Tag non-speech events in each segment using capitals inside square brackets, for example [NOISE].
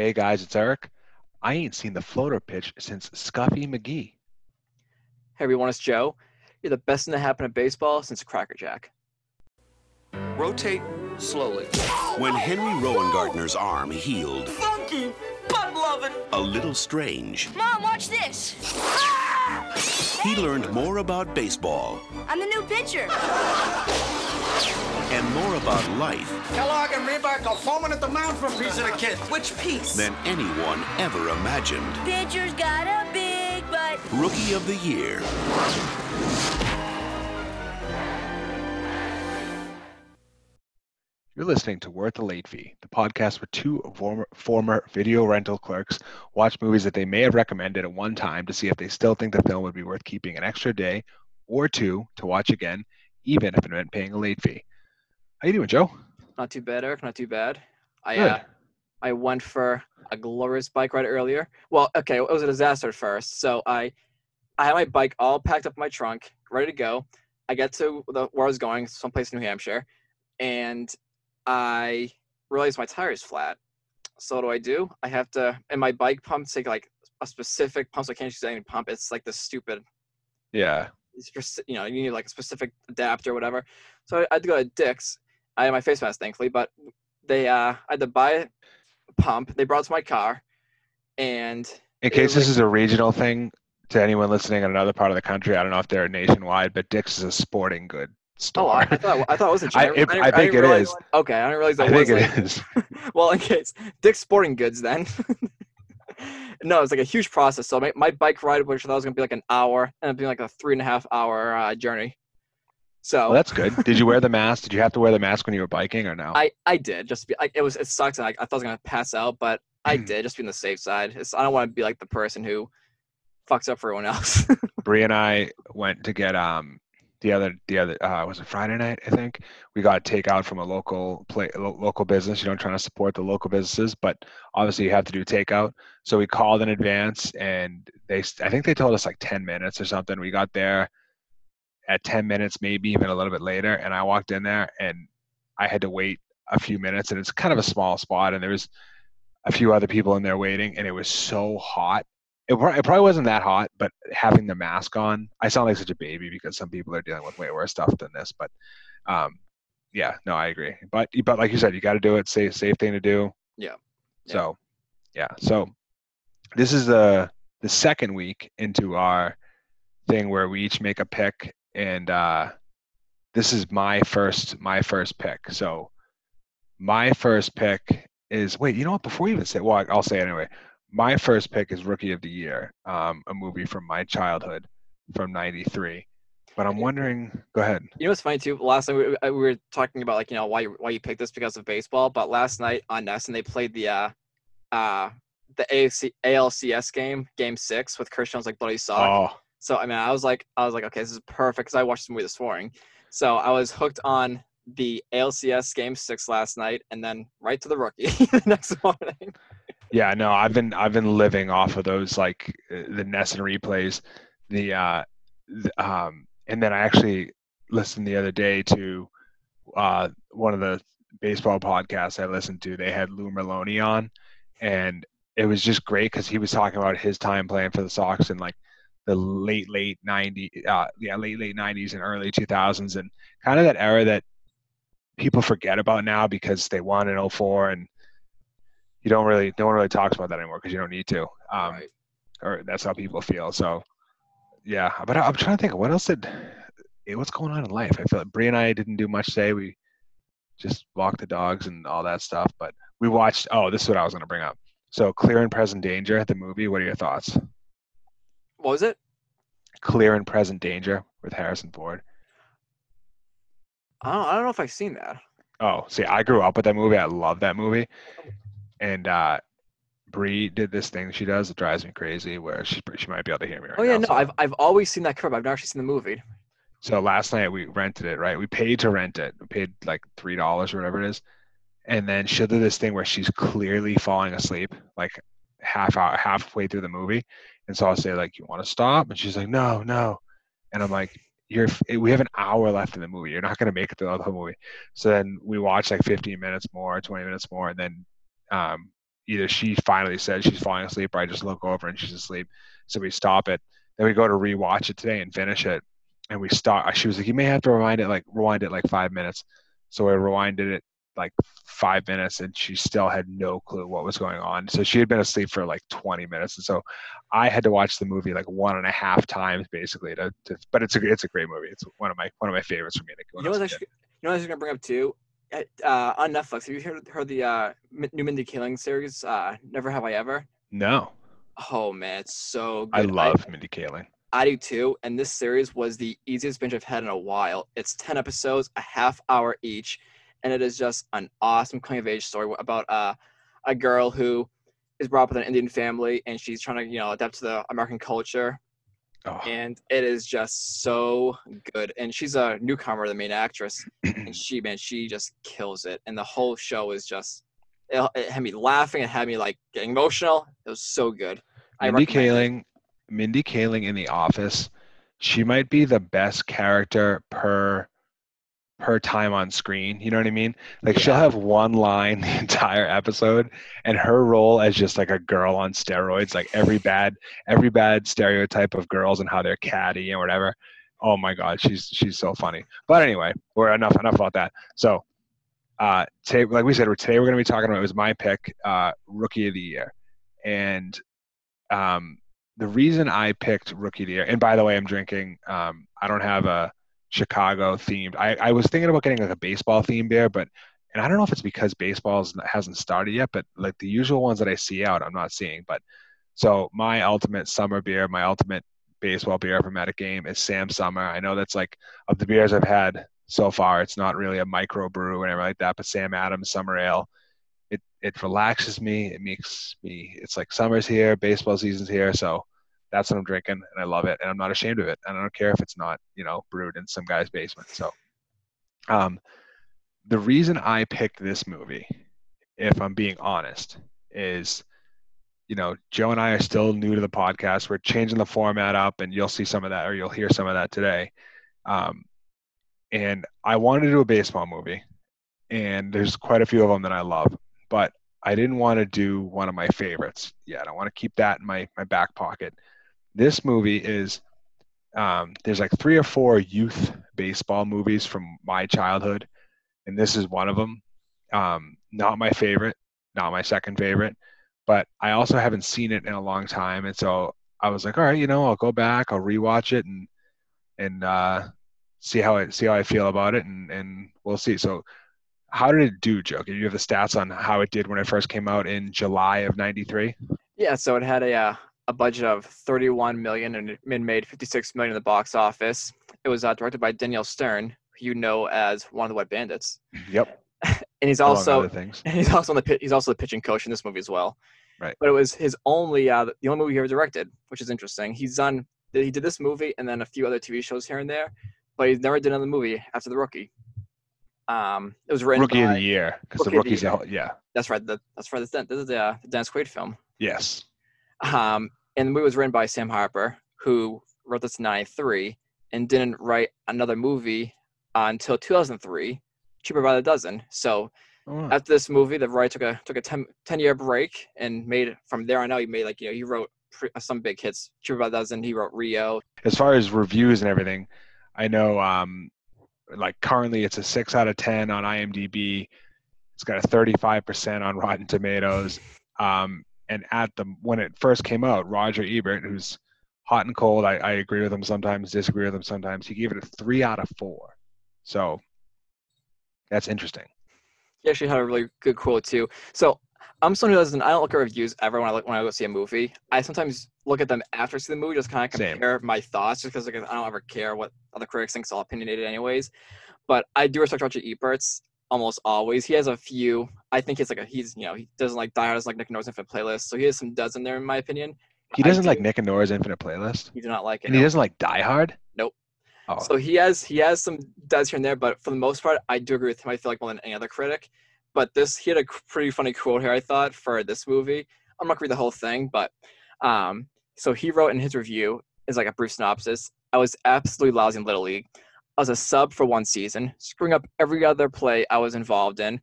Hey guys, it's Eric. I ain't seen the floater pitch since Scuffy McGee. Hey everyone, it's Joe. You're the best thing to happen to baseball since Cracker Jack. Rotate slowly. When Henry Rowan arm healed, Funky, butt loving. a little strange, Mom, watch this. he learned more about baseball I'm the new pitcher. And more about life Kellogg and Reebok are foaming at the mouth for a piece of the kid. Which piece? than anyone ever imagined. Pitcher's got a big butt. Rookie of the Year. You're listening to Worth the Late Fee, the podcast where two former, former video rental clerks watch movies that they may have recommended at one time to see if they still think the film would be worth keeping an extra day or two to watch again, even if it meant paying a late fee. How you doing, Joe? Not too bad, Eric. Not too bad. I Good. uh, I went for a glorious bike ride earlier. Well, okay, it was a disaster at first. So I I had my bike all packed up in my trunk, ready to go. I get to the, where I was going, someplace in New Hampshire, and I realized my tire is flat. So what do I do? I have to, and my bike pump take like a specific pump, so I can't use any pump. It's like the stupid Yeah. You know, you need like a specific adapter or whatever. So I had to go to Dick's. I had my face mask, thankfully, but they uh, I had to buy a pump. They brought it to my car, and In case was this is a regional thing to anyone listening in another part of the country, I don't know if they're nationwide, but Dick's is a sporting good store. oh, I, I thought I thought it was a [LAUGHS] I- generic. it- didn't- I think it. Okay, I didn't realize that I was think like, it is. [LAUGHS] well, in case Dick's Sporting Goods, then. [LAUGHS] no, it was like a huge process. So my, my bike ride, which I thought was gonna be like an hour, ended up being like a three and a half hour uh, journey. So Well, that's good. Did you wear the mask? Did you have to wear the mask when you were biking or no? I I did just be like it was it sucks and I, I thought I was gonna pass out, but I Hmm. did just be on the safe side. It's, I don't want to be like the person who fucks up for everyone else. [LAUGHS] Bree and I went to get um the other the other uh was it Friday night I think we got takeout from a local play lo- local business. You know, trying to support the local businesses, but obviously you have to do takeout. So we called in advance, and they I think they told us like ten minutes or something. We got there at ten minutes, maybe even a little bit later, and I walked in there and I had to wait a few minutes, and it's kind of a small spot, and there was a few other people in there waiting, and it was so hot it, it probably wasn't that hot, but having the mask on, I sound like such a baby because some people are dealing with way worse stuff than this. But um, yeah, no, I agree. But but like you said, you got to do it. Safe safe thing to do. Yeah. Yeah. So yeah, so this is the the second week into our thing where we each make a pick, and uh, this is my first my first pick. So my first pick is wait, you know what? Before we even say, well, I'll say it anyway my first pick is Rookie of the Year, um, a movie from my childhood from '93. But I'm wondering. Go ahead. you know what's funny too? Last night we, we were talking about like you know why you- why you picked this because of baseball, but last night on NESN they played the uh uh the AFC, ALCS game, Game Six with Chris Jones like bloody sock. Oh, So I mean, I was like, I was like, okay, this is perfect because I watched the movie this morning. So I was hooked on the ALCS Game Six last night, and then right to the rookie [LAUGHS] the next morning. yeah. No, I've been I've been living off of those like the the and replays, the uh, the, um, and then I actually listened the other day to uh one of the baseball podcasts I listened to. They had Lou Merloni on, and it was just great because he was talking about his time playing for the Sox in like the late late 90 uh yeah late late 90s and early 2000s and kind of that era that people forget about now because they won in 04 and you don't really no one really talks about that anymore because you don't need to um right. or that's how people feel so yeah but I, i'm trying to think what else did eh, what's going on in life? I feel like Bree and i didn't do much today. We just walked the dogs and all that stuff but we watched oh this is what i was going to bring up so clear and present danger the movie what are your thoughts What was it? clear and present danger with harrison ford I don't, I don't know if I've seen that. Oh, see, I grew up with that movie. I love that movie. And uh Bree did this thing she does that drives me crazy where she she might be able to hear me right Oh yeah, now, no, so- I've I've always seen that cover. I've never actually seen the movie. So last night we rented it, right? We paid to rent it. We paid like three dollars or whatever it is. And then she'll do this thing where she's clearly falling asleep, like half hour halfway through the movie. And so I'll say, like, you want to stop? And she's like, No, no. And I'm like, You're we have an hour left in the movie. You're not gonna make it through the whole movie. So then we watch like fifteen minutes more, twenty minutes more, and then um either she finally says she's falling asleep, or I just look over and she's asleep. So we stop it. Then we go to rewatch it today and finish it. And we start. She was like, "You may have to rewind it like rewind it like five minutes." So I rewinded it like five minutes, and she still had no clue what was going on. So she had been asleep for like 20 minutes, and so I had to watch the movie like one and a half times basically. To, to but it's a it's a great movie. It's one of my one of my favorites from me. You know what? Actually, you know what I was gonna bring up too. Uh, on Netflix, have you heard, heard the uh, new Mindy Kaling series? Uh, Never Have I Ever. No, Oh man, it's so good. I love Mindy Kaling. I do too. And this series was the easiest binge I've had in a while. It's 10 episodes, a half hour each. And it is just an awesome coming of age story about uh, a girl who is brought up with an Indian family and she's trying to, you know, adapt to the American culture. Oh, And it is just so good. And she's a newcomer, the main actress. [CLEARS THROAT] And she, man, she just kills it. And the whole show is just, it, it had me laughing. It had me like getting emotional. It was so good. I Mindy recommend it. Kaling, Mindy Kaling in The Office, she might be the best character per per time on screen. You know what I mean? Like she'll have one line [LAUGHS] the entire episode, and her role as just like a girl on steroids, like every bad every bad stereotype of girls and how they're catty and whatever. Oh my God, she's she's so funny. But anyway, we're enough enough about that. So. Uh, today, like we said, we're- today we're going to be talking about it was my pick, uh, rookie of the year, and um, the reason I picked rookie of the year, and by the way, I'm drinking. Um, I don't have a Chicago themed. I, I was thinking about getting like a baseball themed beer, but and I don't know if it's because baseball hasn't started yet, but like the usual ones that I see out, I'm not seeing. But so my ultimate summer beer, my ultimate baseball beer I'm at a game is Sam Summer. I know that's like of the beers I've had so far, it's not really a micro brew or anything like that, but Sam Adams Summer Ale it it relaxes me. It makes me. It's like summer's here, baseball season's here, so that's what I'm drinking, and I love it, and I'm not ashamed of it, and I don't care if it's not you know brewed in some guy's basement. So, um, the reason I picked this movie, if I'm being honest, is you know Joe and I are still new to the podcast. We're changing the format up, and you'll see some of that, or you'll hear some of that today. Um, and I wanted to do a baseball movie, and there's quite a few of them that I love but I didn't want to do one of my favorites yet. I want to keep that in my, my back pocket. This movie is um, there's like three or four youth baseball movies from my childhood, and this is one of them. Um, not my favorite, not my second favorite, but I also haven't seen it in a long time, and so I was like, all right, you know, I'll go back, I'll rewatch it, and and uh, see how I see how I feel about it, and and we'll see. So how did it do, Joe? Do you have the stats on how it did when it first came out in July of '93? Yeah, so it had a uh, a budget of 31 million and it made 56 million in the box office. It was uh, directed by Daniel Stern, who you know as one of the Wet Bandits, Yep. [LAUGHS] and he's also and [LAUGHS] he's also on the he's also the pitching coach in this movie as well. Right. But it was his only uh, the only movie he ever directed, which is interesting. He's done he did this movie and then a few other TV shows here and there, but he's never did another movie after The Rookie. Um, it was written Rookie by, of the year because the Rookie the rookies, out- yeah, That's right. The, that's right. This, this is the, uh, the Dennis Quaid film. yes, Um, and the movie was written by Sam Harper, who wrote this in '93 and didn't write another movie uh, until 2003, Cheaper by the Dozen. So Oh, after this movie, the writer took a took a 10, 10 year break and made from there on out. He made like you know he wrote pre- some big hits. Cheaper by the Dozen. He wrote Rio. as far as reviews and everything, I know um, like currently it's a six out of ten on IMDb. It's got a 35% on Rotten Tomatoes. Um, and at the when it first came out, Roger Ebert, who's hot and cold, I, I agree with him sometimes, disagree with him sometimes. He gave it a three out of four. So that's interesting. He actually had a really good quote too. So I'm someone who doesn't. I don't look at reviews ever when I look when I go see a movie. I sometimes look at them after I see the movie, just kind of Same. compare my thoughts, just because like, I don't ever care what other critics think. It's all opinionated anyways. But I do respect Roger Ebert's almost always. He has a few. I think he's like a he's you know he doesn't like Die Hard doesn't like Nick Nore's Infinite Playlist, so he has some duds in there in my opinion. He doesn't like Nick and Norah's Infinite Playlist, He do not like it. and he no. doesn't like Die Hard. Nope. Oh, So he has he has some duds here and there, but for the most part, I do agree with him. I feel like more than any other critic. But this he had a pretty funny quote here. I thought for this movie. I'm not gonna read the whole thing, but um, so he wrote in his review is like a brief synopsis. I was absolutely lousy in Little League. Was a sub for one season, screwing up every other play I was involved in.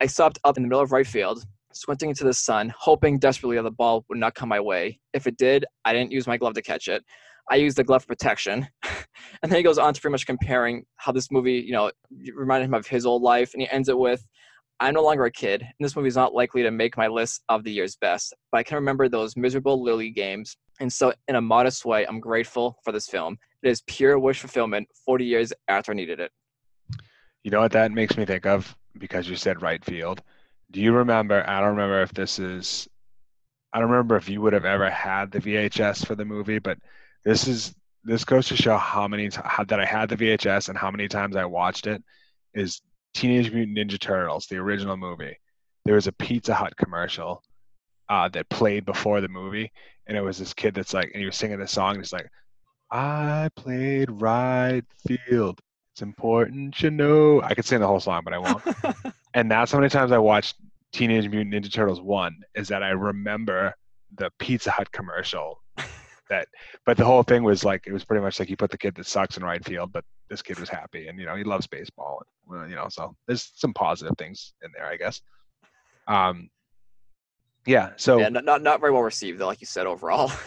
I stopped up in the middle of right field. squinting into the sun, hoping desperately that the ball would not come my way. If it did, I didn't use my glove to catch it. I used the glove for protection. [LAUGHS] and then he goes on to pretty much comparing how this movie, you know, reminded him of his old life. And he ends it with, I'm no longer a kid, and this movie is not likely to make my list of the year's best, but I can remember those miserable Lily games. And so, in a modest way, I'm grateful for this film. It is pure wish fulfillment 40 years after I needed it. You know what that makes me think of? Because you said right field. Do you remember? I don't remember if this is. I don't remember if you would have ever had the VHS for the movie, but this is this goes to show how many how, that I had the VHS and how many times I watched it. Is Teenage Mutant Ninja Turtles, the original movie. There was a Pizza Hut commercial uh, that played before the movie, and it was this kid that's like, and he was singing this song. And he's like, "I played right field. It's important you know." I could sing the whole song, but I won't. [LAUGHS] and that's how many times I watched Teenage Mutant Ninja Turtles one. Is that I remember the Pizza Hut commercial. That, but the whole thing was like it was pretty much like you put the kid that sucks in right field, but this kid was happy, and you know he loves baseball, and you know so there's some positive things in there, I guess. Um, yeah. So yeah, not, not not very well received though, like you said overall. [LAUGHS]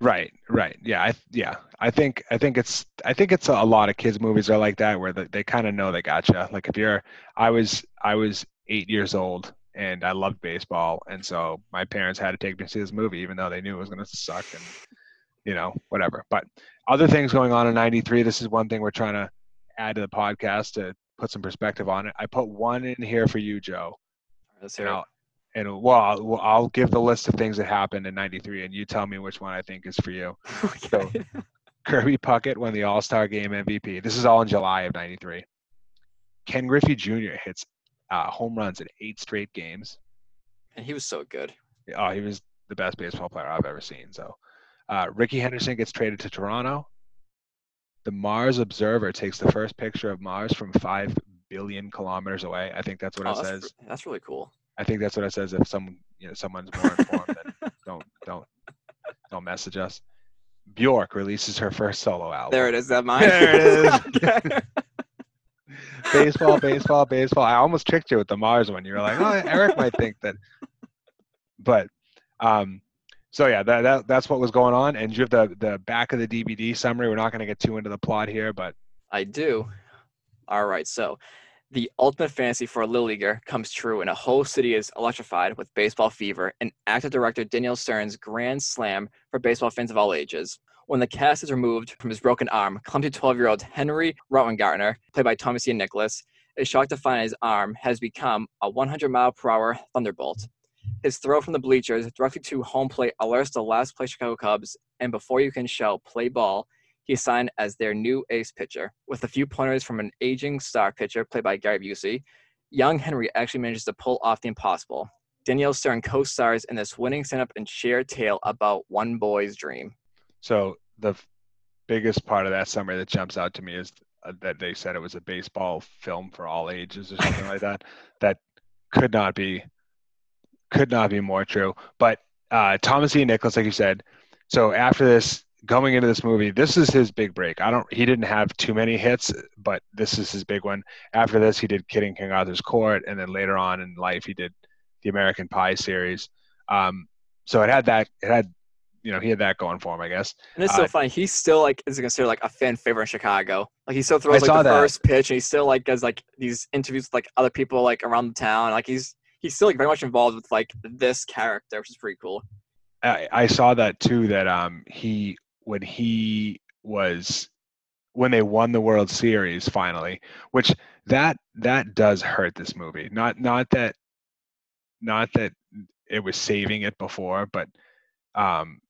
Right, right. Yeah, I yeah. I think I think it's I think it's a, a lot of kids movies are like that where they, they kind of know they gotcha. Like if you're I was I was 8 years old and I loved baseball and so my parents had to take me to see this movie even though they knew it was going to suck and you know, whatever. But other things going on in 93, this is one thing we're trying to add to the podcast to put some perspective on it. I put one in here for you, Joe. Let's hear it. And well, I'll, I'll give the list of things that happened in 93 and you tell me which one I think is for you. [LAUGHS] Okay. Kirby Puckett won the All Star Game MVP. This is all in July of '93. Ken Griffey Jr. hits uh, home runs in eight straight games. and he was so good. Oh, he was the best baseball player I've ever seen. So, uh, Rickey Henderson gets traded to Toronto. The Mars Observer takes the first picture of Mars from five billion kilometers away. I think that's what Oh, it that's, says. re- that's really cool. I think that's what it says. If some, you know, someone's more informed, then [LAUGHS] don't don't don't message us. Bjork releases her first solo album. There it is. That mine. There it is. [LAUGHS] Baseball, baseball, baseball. I almost tricked you with the Mars one. You were like, oh, Eric might think that. [LAUGHS] But, um, so yeah, that, that that's what was going on. And you have the the back of the DVD summary. We're not going to get too into the plot here, but I do. All right, so the ultimate fantasy for a little leaguer comes true, and a whole city is electrified with baseball fever. And actor director Daniel Stern's grand slam for baseball fans of all ages. When the cast is removed from his broken arm, clumsy 12-year-old Henry Rowengartner, played by Thomas Ian Nicholas, is shocked to find his arm has become a 100 mile per hour thunderbolt. His throw from the bleachers directly to home plate alerts the last place Chicago Cubs, and before you can shout play ball, he's signed as their new ace pitcher. With a few pointers from an aging star pitcher played by Gary Busey, young Henry actually manages to pull off the impossible. Daniel Stern co-stars in this winning stand-up and shared tale about one boy's dream. so the biggest part of that summary that jumps out to me is uh, that they said it was a baseball film for all ages or something like that. [LAUGHS] That could not be could not be more true. But uh, Thomas E. Nicholas, like you said, so after this, going into this movie, this is his big break. I don't. He didn't have too many hits, but this is his big one. After this, he did Kid in King Arthur's Court, and then later on in life, he did the American Pie series. Um, so it had that. It had, you know, he had that going for him, I guess. And it's so Uh, funny. He's still like is considered like a fan favorite in Chicago. Like he still throws I like the that. first pitch, and he still like does like these interviews with like other people like around the town. Like he's he's still like very much involved with like this character, which is pretty cool. I, I saw that too. That um, he when he was when they won the World Series finally, which that that does hurt this movie. Not not that not that it was saving it before, but um,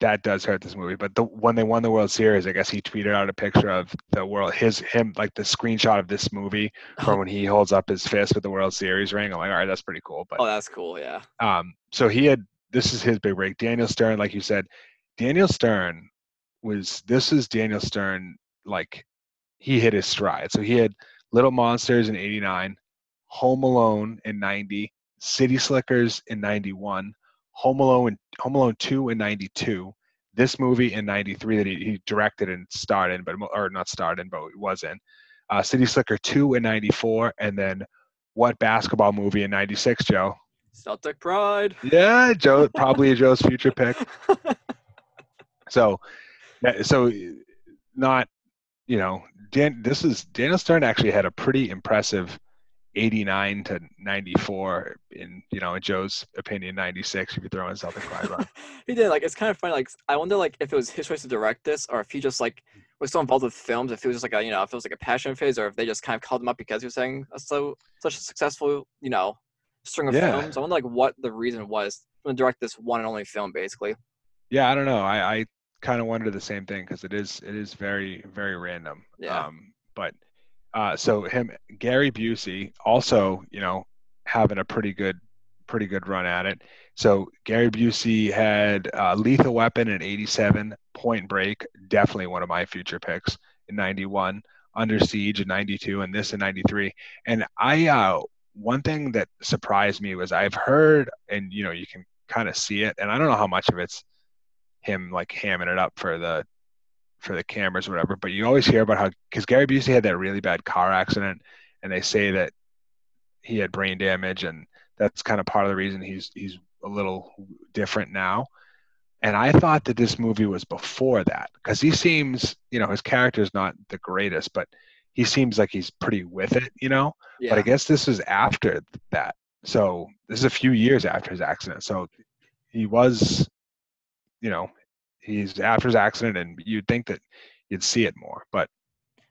that does hurt this movie. But the when they won the World Series, I guess he tweeted out a picture of the world his him like the screenshot of this movie from when he [LAUGHS] holds up his fist with the World Series ring. I'm like, all right, that's pretty cool. But Oh, that's cool. Yeah. um, so he had this is his big break. Daniel Stern, like you said, Daniel Stern was this is Daniel Stern like he hit his stride. So he had Little Monsters in '89, Home Alone in '90, City Slickers in '91, Home Alone Home Alone 2 in '92. This movie in '93 that he, he directed and starred in, but or not starred in, but was in. Uh, City Slicker 2 in '94, and then what basketball movie in '96, Joe? Celtic pride. Yeah, Joe probably Joe's future pick. [LAUGHS] So, Uh, so eh, not, you know, Dan. This is Daniel Stern actually had a pretty impressive 89 to 94 in you know in Joe's opinion 96 if you throw in Pride run. [LAUGHS] he did like it's kind of funny. Like I wonder like if it was his choice to direct this or if he just like was so involved with films. If it was just like a you know if it was like a passion phase or if they just kind of called him up because he was saying a so such a successful you know string of Yeah. films. I wonder like what the reason was to direct this one and only film basically. Yeah, I don't know. I, I kind of wonder the same thing because it is it is very very random. Yeah. Um, but uh, so him Gary Busey also you know having a pretty good pretty good run at it. So Gary Busey had uh, Lethal Weapon in '87, Point Break, definitely one of my future picks in '91, Under Siege in '92, and this in '93. And I uh, one thing that surprised me was I've heard, and you know you can kind of see it, and I don't know how much of it's him like hamming it up for the for the cameras or whatever. But you always hear about how because Gary Busey had that really bad car accident, and they say that he had brain damage, and that's kind of part of the reason he's he's a little different now. And I thought that this movie was before that because he seems, you know, his character is not the greatest, but he seems like he's pretty with it, you know. Yeah. But I guess this was after that. So this is a few years after his accident. So he was, you know, he's after his accident, and you'd think that you'd see it more. But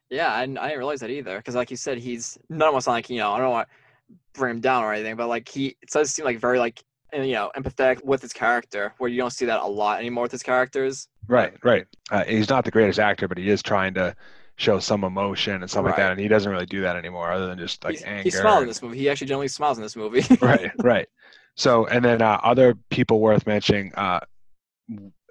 Yeah, and I didn't realize that either. Because, like you said, he's none of us like you know. I don't want to bring him down or anything, but like he it does seem like very like you know empathetic with his character, where you don't see that a lot anymore with his characters. right, right. Uh, he's not the greatest actor, but he is trying to show some emotion and stuff like that, and he doesn't really do that anymore, other than just like He's- anger. he smiled in this movie. He actually generally smiles in this movie. right, [LAUGHS] right. So, and then uh, other people worth mentioning, uh,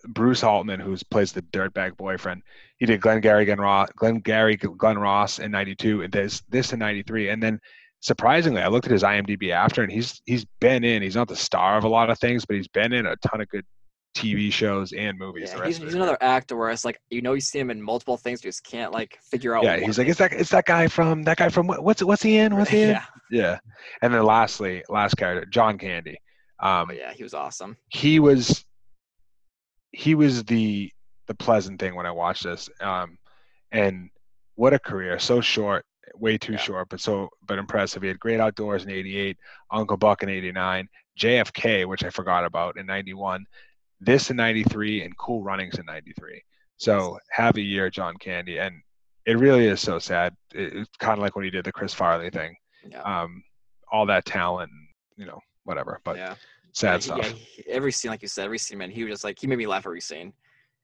Bruce Altman, who plays the dirtbag boyfriend. He did Glengarry Glen Ross, Glengarry Glen Ross in '92, and this this in '93, and then surprisingly, I looked at his IMDb after, and he's he's been in. He's not the star of a lot of things, but he's been in a ton of good TV shows and movies. Yeah, he's, he's another actor where it's like you know you see him in multiple things, you just can't like figure out. Yeah, what he's like, it it's that it's that guy from that guy from what, what's what's he in? What's he in? [LAUGHS] yeah, Yeah. And then lastly, last character, John Candy. Um, but yeah, he was awesome. he was he was the the pleasant thing when I watched this. Um, and what a career! So short, way too Yeah. short, but so but impressive. He had Great Outdoors in '88, Uncle Buck in '89, JFK, which I forgot about in '91, this in '93, and Cool Runnings in '93. So have a year, John Candy, and it really is so sad. It, it's kind of like when he did the Chris Farley thing. Yeah, Um, all that talent, you know, whatever. But yeah. Sad yeah, stuff. yeah, every scene, like you said, every scene, man, he was just like he made me laugh every scene.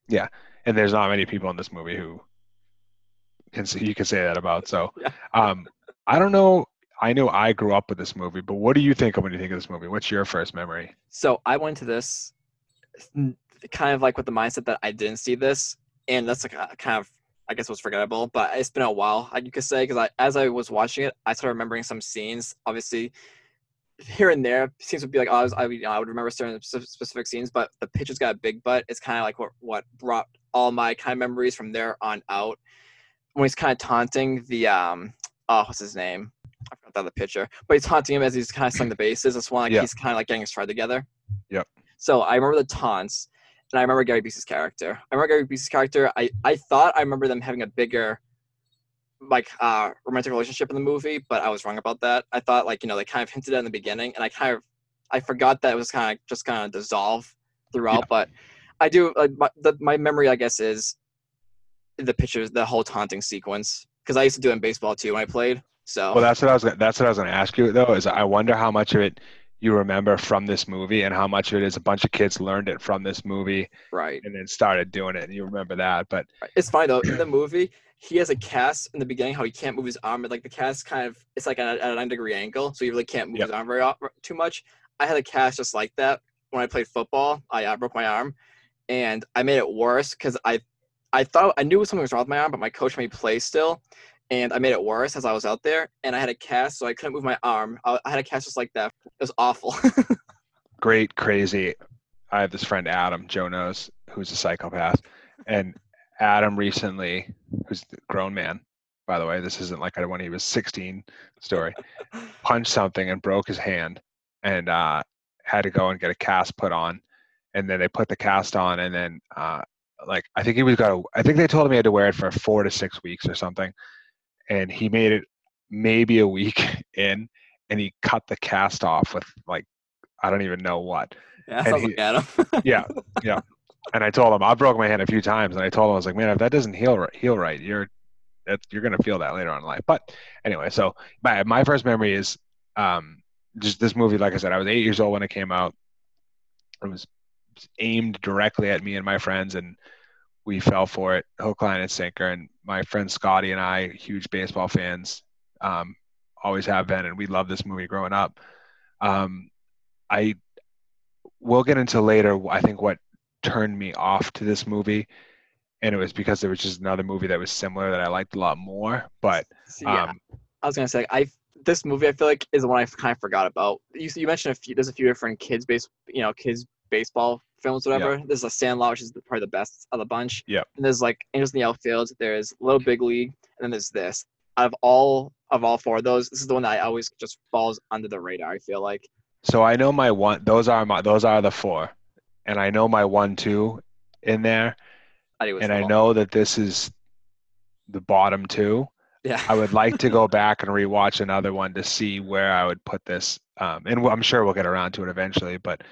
Yeah, and there's not many people in this movie who can you can say that about. So, [LAUGHS] Yeah. um, I don't know. I know I grew up with this movie, but what do you think of when you think of this movie? What's your first memory? So I went to this kind of like with the mindset that I didn't see this, and that's like kind of I guess was forgettable. But it's been a while, you could say, because I as I was watching it, I started remembering some scenes. Obviously, here and there, scenes would be like oh, I, was, I, would- you know, I would remember certain specific scenes, but the picture's got a big butt. It's kind of like what what brought all my kind of memories from there on out. When he's kind of taunting the um oh what's his name? I forgot the picture, but he's taunting him as he's kind of selling the bases. That's one like Yeah. he's kind of like getting his stride together. Yep. So I remember the taunts, and I remember Gary Busey's character. I remember Gary Busey's character. I I thought I remember them having a bigger, like, uh, romantic relationship in the movie, but I was wrong about that. I thought like you know they kind of hinted at in the beginning, and I kind of I forgot that it was kind of just kind of dissolve throughout. But I do like my, the, my memory, I guess, is the pictures, the whole taunting sequence, because I used to do it in baseball too when I played. So Well, that's what I was. That's what I was going to ask you though. Is I wonder how much of it you remember from this movie, and how much of it is a bunch of kids learned it from this movie right. and then started doing it, and you remember that. But It's fine though. In the movie, he has a cast in the beginning. How he can't move his arm, like the cast kind of it's like at a, at a nine degree angle, so he really can't move Yep. his arm very o- too much. I had a cast just like that when I played football. I uh, broke my arm, and I made it worse because I I thought I knew something was wrong with my arm, but my coach made me play still, and I made it worse as I was out there. And I had a cast, so I couldn't move my arm. I, I had a cast just like that. It was awful. [LAUGHS] great, crazy. I have this friend Adam, Joe knows, who's a psychopath, and Adam recently, who's a grown man, by the way, this isn't like when he was 16 story, [LAUGHS] punched something and broke his hand, and uh, had to go and get a cast put on, and then they put the cast on, and then uh, like I think he was got. I think they told him he had to wear it for four to six weeks or something, and he made it maybe a week [LAUGHS] in, and he cut the cast off with like I don't even know what. Yeah, And he- like Adam. Yeah, [LAUGHS] yeah. And I told him I broke my hand a few times, and I told him I was like, man, if that doesn't heal ri- heal right, you're that you're gonna feel that later on in life. But anyway, so my my first memory is um just this movie. Like I said, I was eight years old when it came out. It was aimed directly at me and my friends, and we fell for it, hook, line, and sinker. And my friend Scotty and I, huge baseball fans, um, always have been, and we loved this movie growing up. Um, I we'll get into later. I think what turned me off to this movie, and it was because there was just another movie that was similar that I liked a lot more. But yeah, um, I was gonna say I this movie I feel like is the one I kind of forgot about. You you mentioned a few. There's a few different kids base you know kids baseball films whatever. There's a Sandlot which is the, probably the best of the bunch. Yep. And there's like Angels in the Outfield. There's Little Big League, and then there's this. Out of all of all four of those, this is the one that I always just falls under the radar. I feel like. so I know my one. Those are my. Those are the four, and I know my one two in there, I think it was and I know that this is the bottom two. Yeah. I would like to go [LAUGHS] back and rewatch another one to see where I would put this. Um, and I'm sure we'll get around to it eventually. But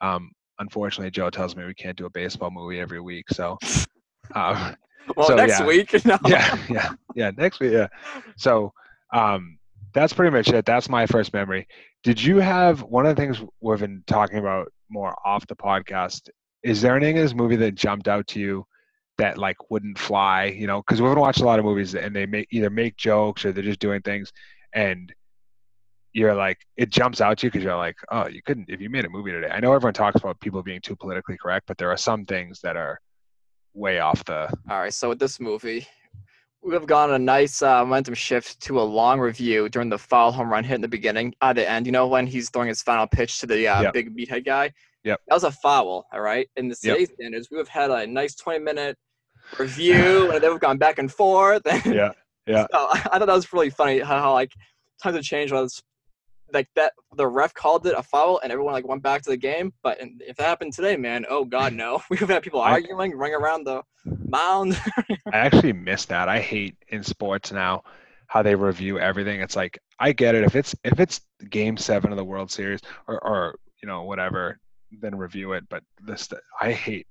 um, unfortunately, Joe tells me we can't do a baseball movie every week. So, [LAUGHS] um, well, so, next yeah. week. No. yeah, yeah, yeah. Next week, yeah. So, um, that's pretty much it. That's my first memory. Did you have one of the things we've been talking about more off the podcast? Is there anything in this movie that jumped out to you that like wouldn't fly? You know, because we've watched a lot of movies and they make either make jokes or they're just doing things, and you're like it jumps out to you because you're like, oh, you couldn't if you made a movie today. I know everyone talks about people being too politically correct, but there are some things that are way off the All right, so with this movie, we have gone a nice uh, momentum shift to a long review during the foul home run hit in the beginning. At the end, you know when he's throwing his final pitch to the uh, Yep. big meathead guy. Yep. That was a foul. All right. In the Yep. today's standards, we have had a nice 20 minute review, [LAUGHS] and then we've gone back and forth. [LAUGHS] yeah yeah So I, I thought that was really funny how, how like times have changed. Was like that the ref called it a foul and everyone like went back to the game. But if that happened today, man, oh god [LAUGHS] no. [LAUGHS] We've had people I- arguing, running around the mound. [LAUGHS] I actually miss that. I hate in sports now how they review everything. It's like I get it if it's if it's game seven of the World Series or or you know whatever, then review it. But this I hate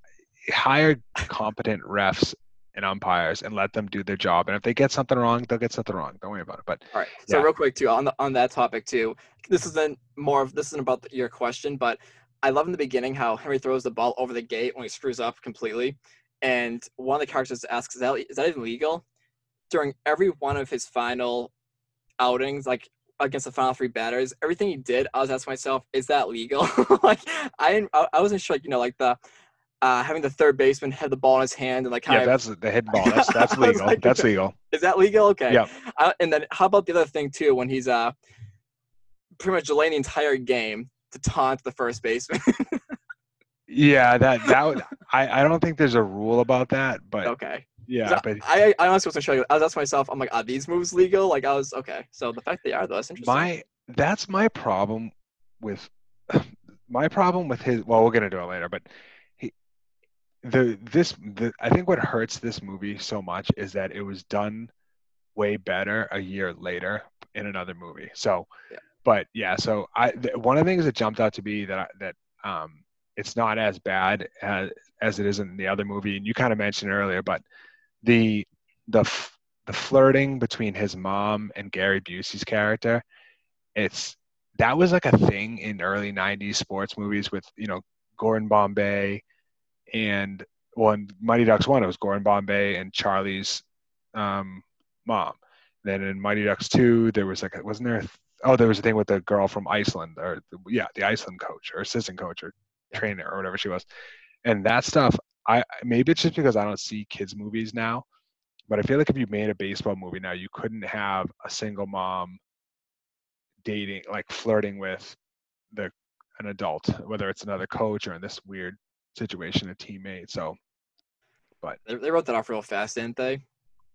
hire competent refs and umpires and let them do their job. And if they get something wrong, they'll get something wrong. Don't worry about it. But All right. So Yeah. real quick too on the, on that topic too. This isn't more of this isn't about the, your question, but I love in the beginning how Henry throws the ball over the gate when he screws up completely, and one of the characters asks, "Is that is that even legal?" During every one of his final outings, like against the final three batters, everything he did, I was asking myself, "Is that legal?" [LAUGHS] like I didn't, I, I wasn't sure, like, you know, like the. Uh, having the third baseman had the ball in his hand and like kind yeah, of that's the head ball. [LAUGHS] That's that's legal. like- that's legal. [LAUGHS] is that legal? Okay. Yeah. Uh, and then how about the other thing too when he's uh pretty much delaying the entire game to taunt the first baseman? [LAUGHS] Yeah, that that would, I I don't think there's a rule about that, but okay. yeah, but I I honestly wasn't sure. I was asking myself, I'm like, are these moves legal? Like I was okay. So the fact they are though, that's interesting. my that's my problem with my problem with his well we'll get into it later but the this the i think what hurts this movie so much is that it was done way better a year later in another movie so Yeah. but yeah so i th- one of the things that jumped out to be that I, that um it's not as bad as as it is in the other movie and you kind of mentioned earlier but the the f- the flirting between his mom and Gary Busey's character it's that was like a thing in early 90s sports movies with you know Gordon Bombay and well in Mighty Ducks 1 it was Gordon Bombay and Charlie's um, mom. Then in Mighty Ducks 2 there was like a, wasn't there a, oh there was a thing with the girl from Iceland or yeah the Iceland coach or assistant coach or trainer or whatever she was. And that stuff I maybe it's just because I don't see kids movies now but I feel like if you made a baseball movie now you couldn't have a single mom dating like flirting with the an adult whether it's another coach or in this weird situation a teammate so they, they wrote that off real fast, didn't they?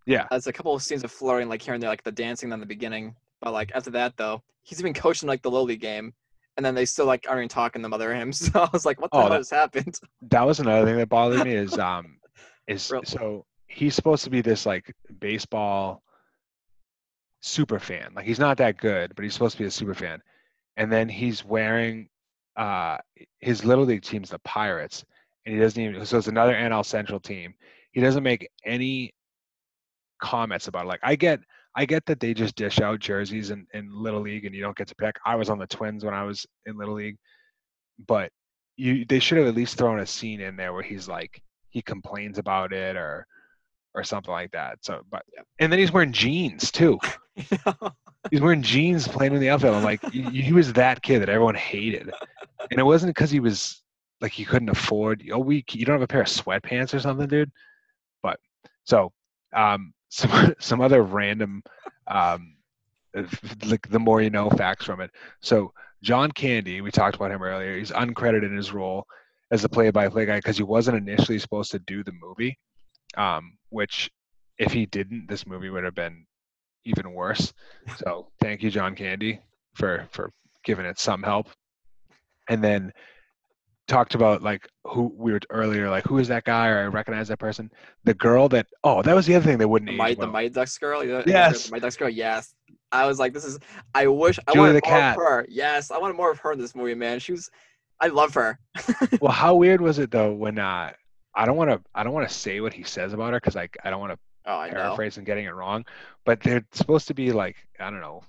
yeah There's a couple of scenes of flirting, like here and there, like the dancing in the beginning. But like after that though, he's even coaching like the lowly game, and then they still like aren't even talking to mother him. [LAUGHS] So I was like, what the Oh, hell that- just happened? [LAUGHS] that was another thing that bothered me is um [LAUGHS] is Real- so he's supposed to be this like baseball super fan. Like he's not that good, but he's supposed to be a super fan. And then he's wearing uh his little league team's the Pirates, and he doesn't even so it's another NL Central team. He doesn't make any comments about it. Like I get I get that they just dish out jerseys in, in Little League and you don't get to pick. I was on the Twins when I was in Little League, but you they should have at least thrown a scene in there where he's like he complains about it or or something like that. So but and then he's wearing jeans too. [LAUGHS] He's wearing jeans playing in the outfield. I'm like, he was that kid that everyone hated, and it wasn't because he was like he couldn't afford. Oh, we you don't have a pair of sweatpants or something, dude. But so um, [LAUGHS] some some other random um, like the more you know facts from it. So John Candy, we talked about him earlier. He's uncredited in his role as the play-by-play guy because he wasn't initially supposed to do the movie. Um, which, if he didn't, this movie would have been even worse. So thank you, John Candy, for for giving it some help. And then talked about like who we were earlier, like who is that guy or I recognize that person. The girl that oh, that was the other thing that wouldn't The age Mighty, the. Mighty Ducks girl. know, the Yes. Mighty Ducks girl. Yes. I was like, this is. I wish I Julie wanted more cat. of her. Yes, I wanted more of her in this movie, man. She was. I love her. [LAUGHS] well, how weird was it though when uh I don't want to I don't want to say what he says about her because like I don't want to Oh, I know. paraphrase and getting it wrong, but they're supposed to be like I don't know,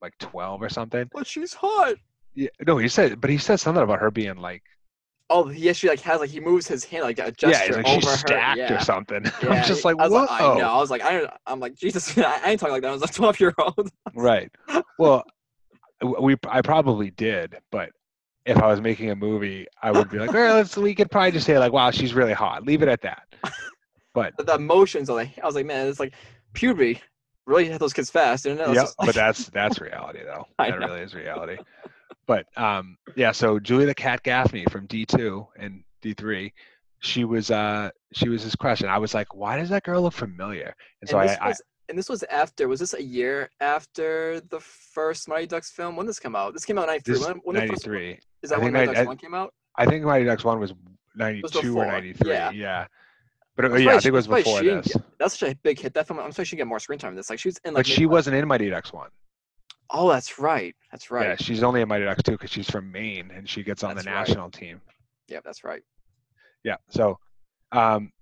like twelve or something. But she's hot. Yeah, no, he said, but he said something about her being like Oh, yes, she like has like he moves his hand like a gesture yeah, like over she's her. stacked yeah. or something. [LAUGHS] Yeah, I'm just like I was whoa, like, I know. I was like, I don't. I'm like, Jesus, I, [LAUGHS] I ain't talking like that. I was a [LAUGHS] 12 year old. right? Well, we I probably did, but if I was making a movie, I would be like, well, let's we could probably just say like, wow, she's really hot. Leave it at that. But the emotions of like, I was like, man, it's like puberty really hit those kids fast, it? Yeah, just but that's that's reality though. [LAUGHS] That really is reality. But um, yeah. So Julie the Cat Gaffney from D two and D three, she was uh she was his crush, and I was like, why does that girl look familiar? And so and I, this I was and this was after. Was this a year after the first Mighty Ducks film? When did this come out? This came out in '93. this When, when ninety first- Is that when Mighty I- Ducks I- one came out? I think Mighty Ducks one was ninety two or ninety three. yeah. Yeah. But it, yeah, I think it was before this. get- That's such a big hit. That film. I'm surprised she get more screen time this. Like she was in like. But she wasn't in Mighty Ducks one. Oh, that's right. That's right. Yeah, she's only in Mighty Ducks two because she's from Maine and she gets on That's the right. national team. Yeah, that's right. Yeah. So, um,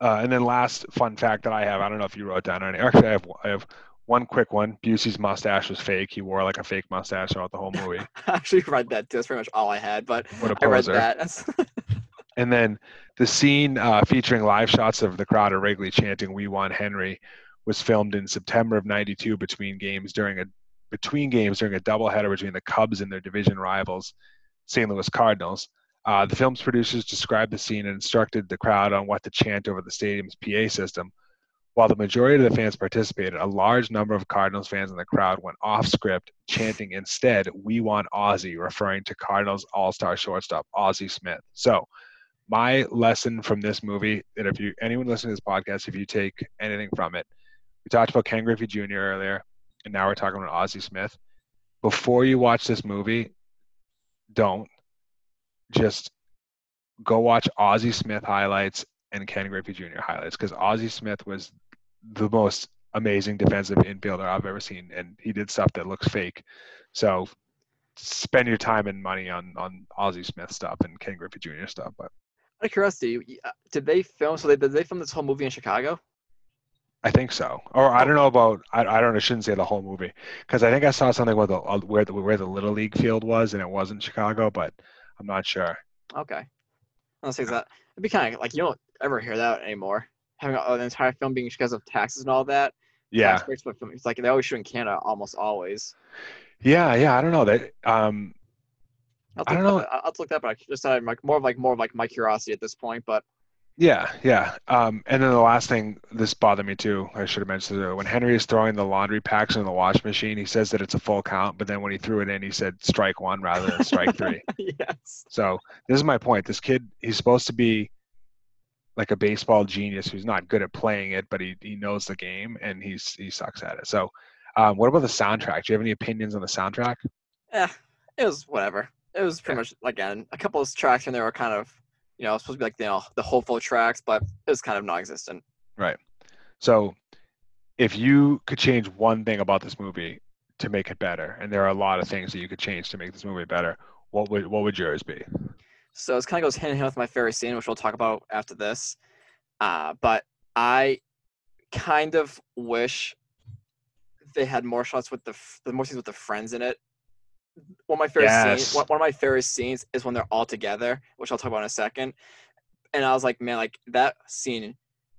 uh, and then last fun fact that I have, I don't know if you wrote down any. Actually, I have I have one quick one. Busey's mustache was fake. He wore like a fake mustache throughout the whole movie. [LAUGHS] I actually read that too. That's pretty much all I had. But What a I read that. [LAUGHS] And then the scene uh, featuring live shots of the crowd at Wrigley chanting "We want Henry" was filmed in September of '92 between games during a between games during a doubleheader between the Cubs and their division rivals, St. Louis Cardinals. Uh, the film's producers described the scene and instructed the crowd on what to chant over the stadium's PA system. While the majority of the fans participated, a large number of Cardinals fans in the crowd went off script, chanting instead, We want Ozzie, referring to Cardinals all star shortstop Ozzie Smith. So, my lesson from this movie, that if you anyone listening to this podcast, if you take anything from it, we talked about Ken Griffey Jr. earlier, and now we're talking about Ozzie Smith. Before you watch this movie, don't just go watch Ozzie Smith highlights and Ken Griffey Jr. highlights because Ozzie Smith was the most amazing defensive infielder I've ever seen, and he did stuff that looks fake. So spend your time and money on on Ozzie Smith stuff and Ken Griffey Jr. stuff. But out of curiosity. uh, Did they film? So they did they film this whole movie in Chicago? I think so. Or I don't know about. I, I don't. I shouldn't say the whole movie because I think I saw something where the uh, where the where the little league field was and it wasn't Chicago, but I'm not sure. Okay. I'll say that. It'd be kind of like you don't ever hear that anymore. Having an entire film being because of taxes and all that. Yeah, Tax breaks, but film- It's like they always shoot in Canada, almost always. yeah, yeah. I don't know that. Um, I'll I don't that- I'll I'll look that, but I just had like more of like more of like my curiosity at this point. But Yeah, yeah. Um, and then the last thing, this bothered me too. I should have mentioned it. When Henry is throwing the laundry packs in the wash machine, he says that it's a full count, but then when he threw it in, he said strike one rather than strike three. [LAUGHS] yes, So this is my point. This kid, he's supposed to be like a baseball genius who's not good at playing it, but he, he knows the game and he's he sucks at it. So, um, what about the soundtrack? Do you have any opinions on the soundtrack? yeah, it was whatever. It was pretty much again a couple of tracks and they were kind of you know supposed to be like you know the hopeful tracks, but it was kind of non-existent. Right. So, if you could change one thing about this movie to make it better, and there are a lot of things that you could change to make this movie better, what would what would yours be? So it kind of goes hand in hand with my favorite scene, which we'll talk about after this. Uh, but I kind of wish they had more shots with the f- the more scenes with the friends in it. One of my favorite Yes. scenes, one of my favorite scenes is when they're all together, which I'll talk about in a second. And I was like, man, like that scene.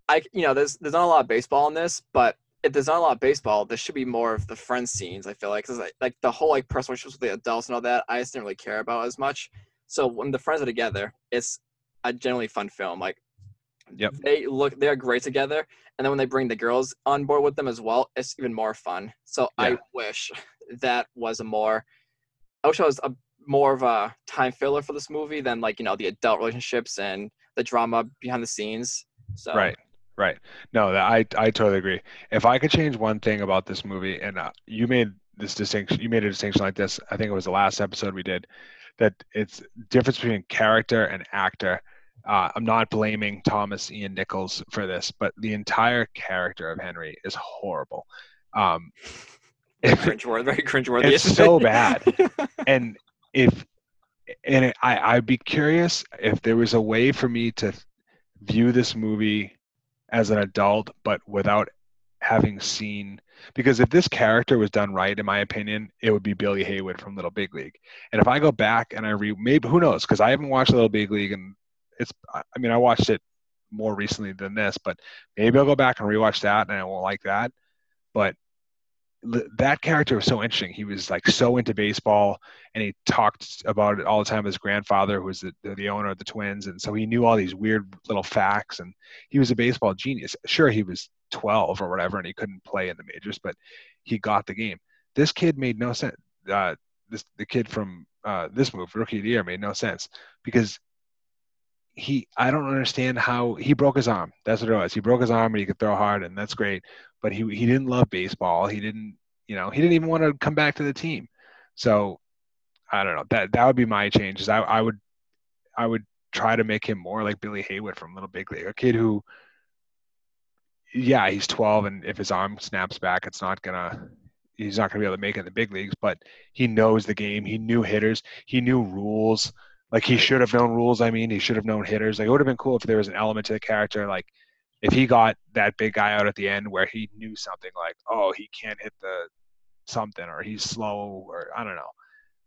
I you know, there's there's not a lot of baseball in this, but if there's not a lot of baseball, there should be more of the friend scenes. I feel like, 'cause, like, like the whole like personal relationships with the adults and all that, I just didn't really care about as much. So when the friends are together, it's a generally fun film. Like, Yep. they look they are great together, and then when they bring the girls on board with them as well, it's even more fun. So I wish that was a more, I wish I was a more of a time filler for this movie than like you know the adult relationships and the drama behind the scenes. So Right, right. No, I I totally agree. If I could change one thing about this movie, and uh, you made this distinction, you made a distinction like this. I think it was the last episode we did. That it's difference between character and actor. Uh, I'm not blaming Thomas Ian Nicholas for this, but the entire character of Henry is horrible. Um, [LAUGHS] cringeworthy. Very cringeworthy. It's so [LAUGHS] bad. and if and it, I I'd be curious if there was a way for me to view this movie as an adult, but without having seen because if this character was done right, in my opinion, it would be Billy Heywood from Little Big League. And if I go back and I read, maybe who knows? Because I haven't watched Little Big League, and it's I mean I watched it more recently than this, but maybe I'll go back and rewatch that, and I won't like that. But that character was so interesting. He was like so into baseball, and he talked about it all the time his grandfather, who was the, the owner of the Twins, and so he knew all these weird little facts. And he was a baseball genius. Sure, he was 12 or whatever, and he couldn't play in the majors, but he got the game. This kid made no sense. Uh, this the kid from uh, this move, Rookie of the Year, made no sense because he I don't understand how he broke his arm. That's what it was. He broke his arm and he could throw hard, and that's great. But he he didn't love baseball. He didn't you know he didn't even want to come back to the team. So I don't know. That that would be my changes. I I would I would try to make him more like Billy Heywood from Little Big League, a kid who yeah he's 12 and if his arm snaps back it's not gonna he's not gonna be able to make it in the big leagues but he knows the game he knew hitters he knew rules like he should have known rules i mean he should have known hitters like it would have been cool if there was an element to the character like if he got that big guy out at the end where he knew something like oh he can't hit the something or he's slow or i don't know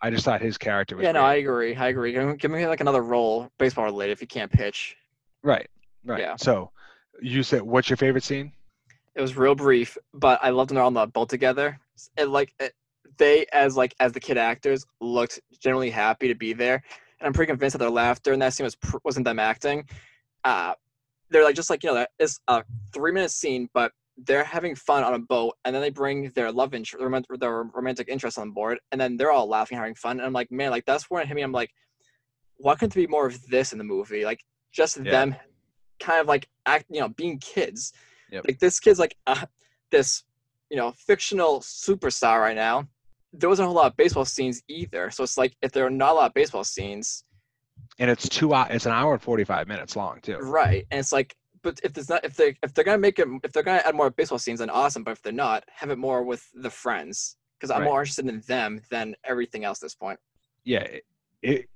i just thought his character was yeah, no, I agree. I agree. Give me, give me like another role, baseball related, if you can't pitch. right right Yeah. so you said what's your favorite scene It was real brief, but I loved when they're on the boat together. It like it, they as like as the kid actors looked genuinely happy to be there, and I'm pretty convinced that their laughter in that scene was wasn't them acting. Uh, they're like just like you know that it's a three minute scene, but they're having fun on a boat, and then they bring their love interest, their, their romantic interest on board, and then they're all laughing, having fun, and I'm like, man, like that's where it hit me. I'm like, why couldn't there be more of this in the movie? Like just Yeah. them, kind of like act, you know, being kids. Yep. Like this kid's like uh, this, you know, fictional superstar right now. There wasn't a whole lot of baseball scenes either. So it's like if there are not a lot of baseball scenes, and it's two it's an hour and 45 minutes long too right? And it's like, but if there's not, if they if they're gonna make it, if they're gonna add more baseball scenes, then awesome. But if they're not, have it more with the friends because I'm Right. more interested in them than everything else at this point. yeah it, it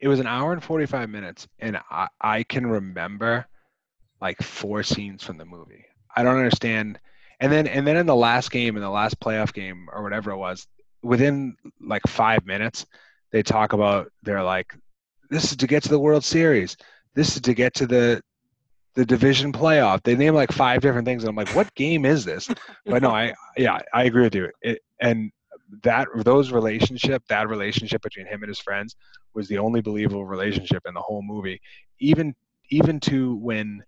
it was an hour and 45 minutes and I, I can remember like four scenes from the movie i don't understand and then and then in the last game in the last playoff game or whatever it was within like five minutes they talk about they're like this is to get to the world series. This is to get to the the division playoff. They name like five different things and i'm like what game is this? But no i yeah i agree with you. It, and that those relationship that relationship between him and his friends was the only believable relationship in the whole movie even even to when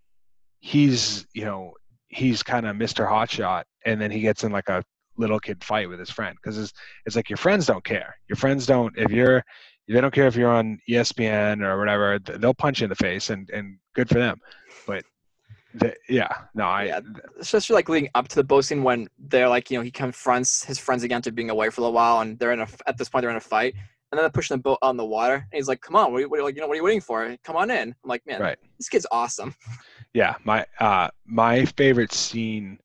he's you know he's kind of mr hotshot and then he gets in like a little kid fight with his friend because it's, it's like your friends don't care your friends don't if you're they don't care if you're on espn or whatever they'll punch you in the face and and good for them but the, yeah no i Yeah. it's just like leading up to the boat scene when they're like, you know, he confronts his friends again to being away for a little while, and they're in a at this point they're in a fight, and then they're pushing the boat on the water. And he's like, "Come on, what are you, what are you- like, you know, what are you waiting for? Come on in." I'm like, "Man, Right. this kid's awesome." Yeah, my uh my favorite scene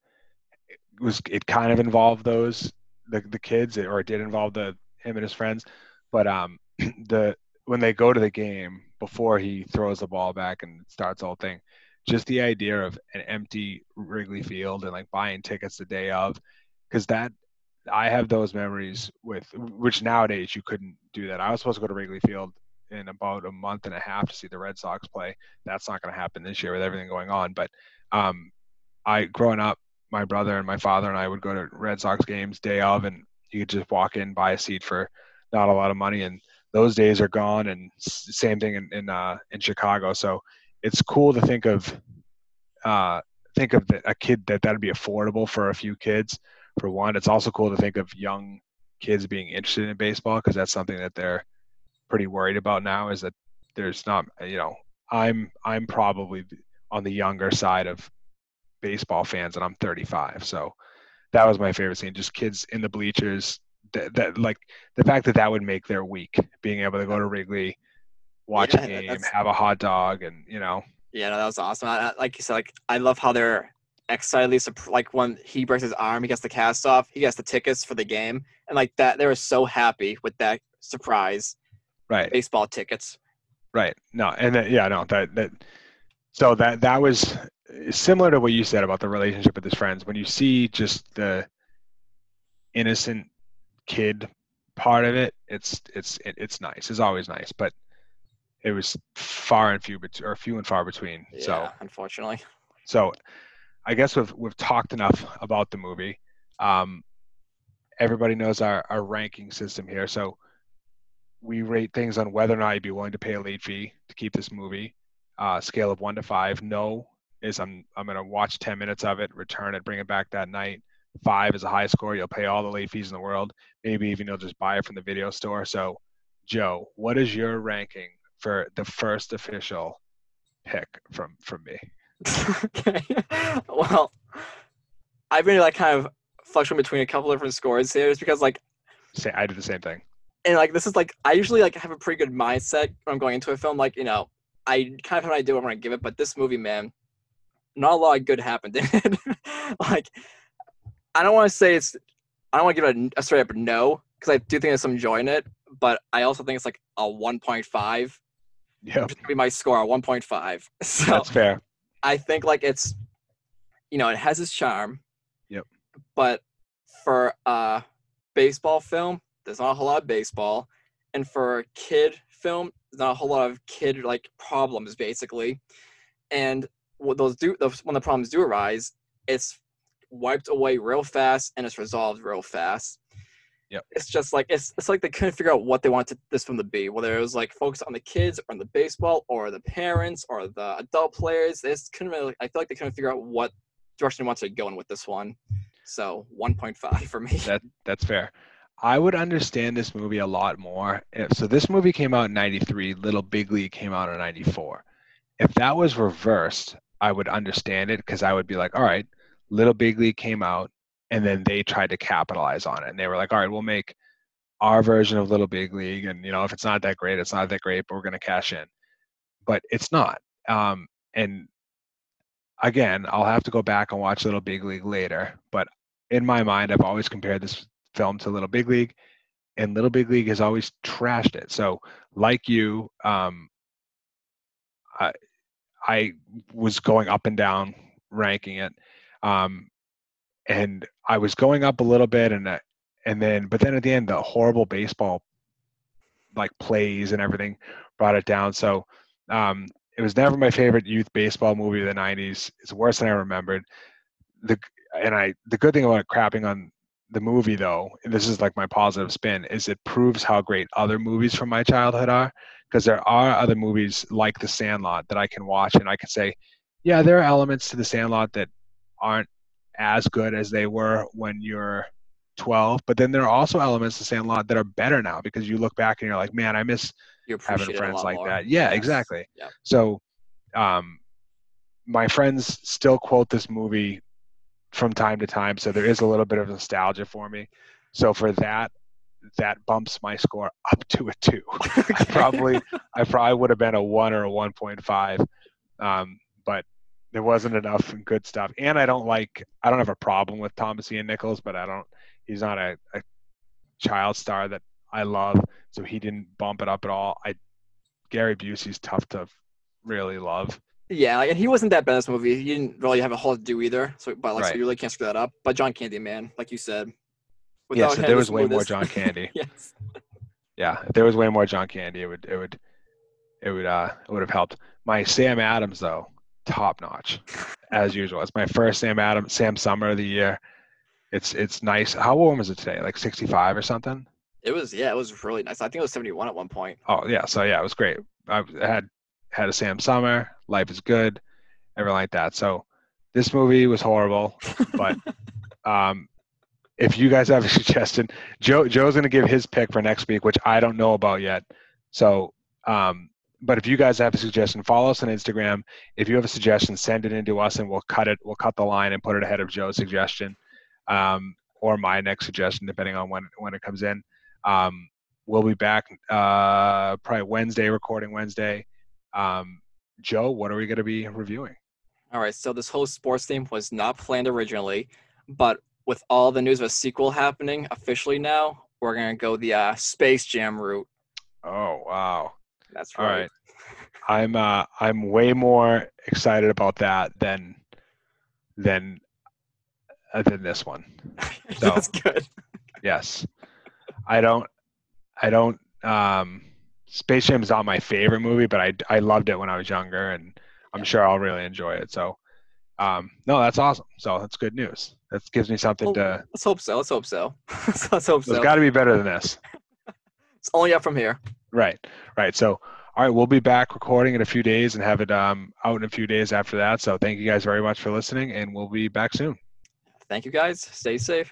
was it kind of involved those the the kids or it did involve the him and his friends, but um [CLEARS THROAT] the when they go to the game before he throws the ball back and starts the whole thing, just the idea of an empty Wrigley Field and like buying tickets the day of, because that I have those memories with which nowadays you couldn't do that. I was supposed to go to Wrigley Field in about a month and a half to see the Red Sox play. That's not going to happen this year with everything going on. But um, I growing up, my brother and my father and I would go to Red Sox games day of, and you could just walk in, buy a seat for not a lot of money, and those days are gone. And same thing in in, uh, in Chicago. So it's cool to think of uh, think of a kid that that'd be affordable for a few kids. For one, it's also cool to think of young kids being interested in baseball because that's something that they're pretty worried about now. Is that there's not you know I'm I'm probably on the younger side of baseball fans and I'm 35 so that was my favorite scene just kids in the bleachers that, that like the fact that that would make their week being able to go to Wrigley watch Yeah, a game have a hot dog and you know Yeah, no, that was awesome. I, like you said, like I love how they're excitedly like when he breaks his arm, he gets the cast off, he gets the tickets for the game, and like that, they were so happy with that surprise right baseball tickets. Right. No, and yeah, no, that that so that that was similar to what you said about the relationship with his friends. When you see just the innocent kid part of it, it's it's it, it's nice. It's always nice, but it was far and few bet- or few and far between. Yeah, So unfortunately. so I guess we've we've talked enough about the movie. Um, everybody knows our, our ranking system here. So we rate things on whether or not you'd be willing to pay a late fee to keep this movie. Uh, scale of one to five. No is I'm I'm gonna watch ten minutes of it, return it, bring it back that night. Five is a high score. You'll pay all the late fees in the world. Maybe even you'll just buy it from the video store. So, Joe, what is your ranking for the first official pick from from me? [LAUGHS] okay. well, I've been like kind of fluctuating between a couple different scores here, just because like Say I did the same thing. and like this is like I usually like have a pretty good mindset when I'm going into a film. Like you know, I kind of have an idea what I'm gonna give it, but this movie, man, not a lot of good happened in it. [LAUGHS] like I don't want to say it's I don't want to give it a, a straight up no because I do think there's some joy in it, but I also think it's like a 1.5. Yeah, be my score, a 1.5. [LAUGHS] So that's fair. I think like it's, you know, it has its charm. Yep. But for a baseball film, there's not a whole lot of baseball, and for a kid film, there's not a whole lot of kid like problems basically. And what those do, those, when the problems do arise, it's wiped away real fast and it's resolved real fast. Yep. It's just like it's it's like they couldn't figure out what they wanted this film to be, whether it was like focused on the kids or on the baseball or the parents or the adult players. They just couldn't really. I feel like they couldn't figure out what direction they wanted to go in with this one. So 1.5 for me. That that's fair. I would understand this movie a lot more. If, so this movie came out in 93, Little Big League came out in 94. If that was reversed, I would understand it because I would be like, all right, Little Big League came out and then they tried to capitalize on it. And they were like, all right, we'll make our version of Little Big League. And, you know, if it's not that great, it's not that great, but we're going to cash in. But it's not. Um, and again, I'll have to go back and watch Little Big League later. But in my mind, I've always compared this film to Little Big League, and Little Big League has always trashed it. So, like you, um, I, I was going up and down ranking it, um, and I was going up a little bit, and uh, and then, but then at the end, the horrible baseball like plays and everything brought it down. So, um, it was never my favorite youth baseball movie of the '90s. It's worse than I remembered. The and I the good thing about crapping on the movie though, and this is like my positive spin, is it proves how great other movies from my childhood are. Because there are other movies like The Sandlot that I can watch and I can say, yeah, there are elements to The Sandlot that aren't as good as they were when you're 12, but then there are also elements to Sandlot that are better now because you look back and you're like, man, I miss having appreciate it a friends like more. that. Yeah, Yes. exactly. Yeah. So, um, my friends still quote this movie from time to time, so there is a little bit of nostalgia for me. So for that, that bumps my score up to a two. [LAUGHS] [LAUGHS] I probably I probably would have been a one or a one point five, um, but there wasn't enough good stuff. And I don't like I don't have a problem with Thomas Ian Nicholas, but I don't he's not a, a child star that I love, so he didn't bump it up at all. I Gary Busey's tough to really love. Yeah, like, and he wasn't that bad in this movie. He didn't really have a whole lot to do either. So, but like, so you really can't screw that up. But John Candy, man, like you said, yeah, so there was way more John Candy. [LAUGHS] yes. yeah, if there was way more John Candy, it would it would it would uh it would have helped. My Sam Adams though, top notch, as usual. It's my first Sam Adams Sam Summer of the year. It's it's nice. How warm is it today? Like 65 or something? It was yeah, it was really nice. I think it was 71 at one point. Oh yeah, so yeah, it was great. I had had a Sam Summer. Life is good, everything like that. So this movie was horrible, but [LAUGHS] um, if you guys have [LAUGHS] a suggestion, Joe Joe's gonna give his pick for next week, which I don't know about yet. So, um, but if you guys have a suggestion, follow us on Instagram. If you have a suggestion, send it into us, and we'll cut it. We'll cut the line and put it ahead of Joe's suggestion, um, or my next suggestion, depending on when when it comes in. Um, we'll be back uh, probably Wednesday, recording Wednesday. Um, Joe, what are we going to be reviewing? All right, so this whole sports theme was not planned originally, but with all the news of a sequel happening officially now, we're gonna go the uh, Space Jam route. Oh wow! That's All right. right. [LAUGHS] I'm uh, I'm way more excited about that than than uh, than this one. [LAUGHS] So- That's good. [LAUGHS] Yes, I don't I don't um, Space Jam is not my favorite movie, but I I loved it when I was younger, and I'm sure I'll really enjoy it. So. Um, no, that's awesome. So that's good news. That gives me something to. Let's hope so. Let's hope so. [LAUGHS] let's hope so. got to be better than this. It's only up from here. Right, right. So, all right, we'll be back recording in a few days and have it um, out in a few days after that. So, thank you guys very much for listening, and we'll be back soon. Thank you guys. Stay safe.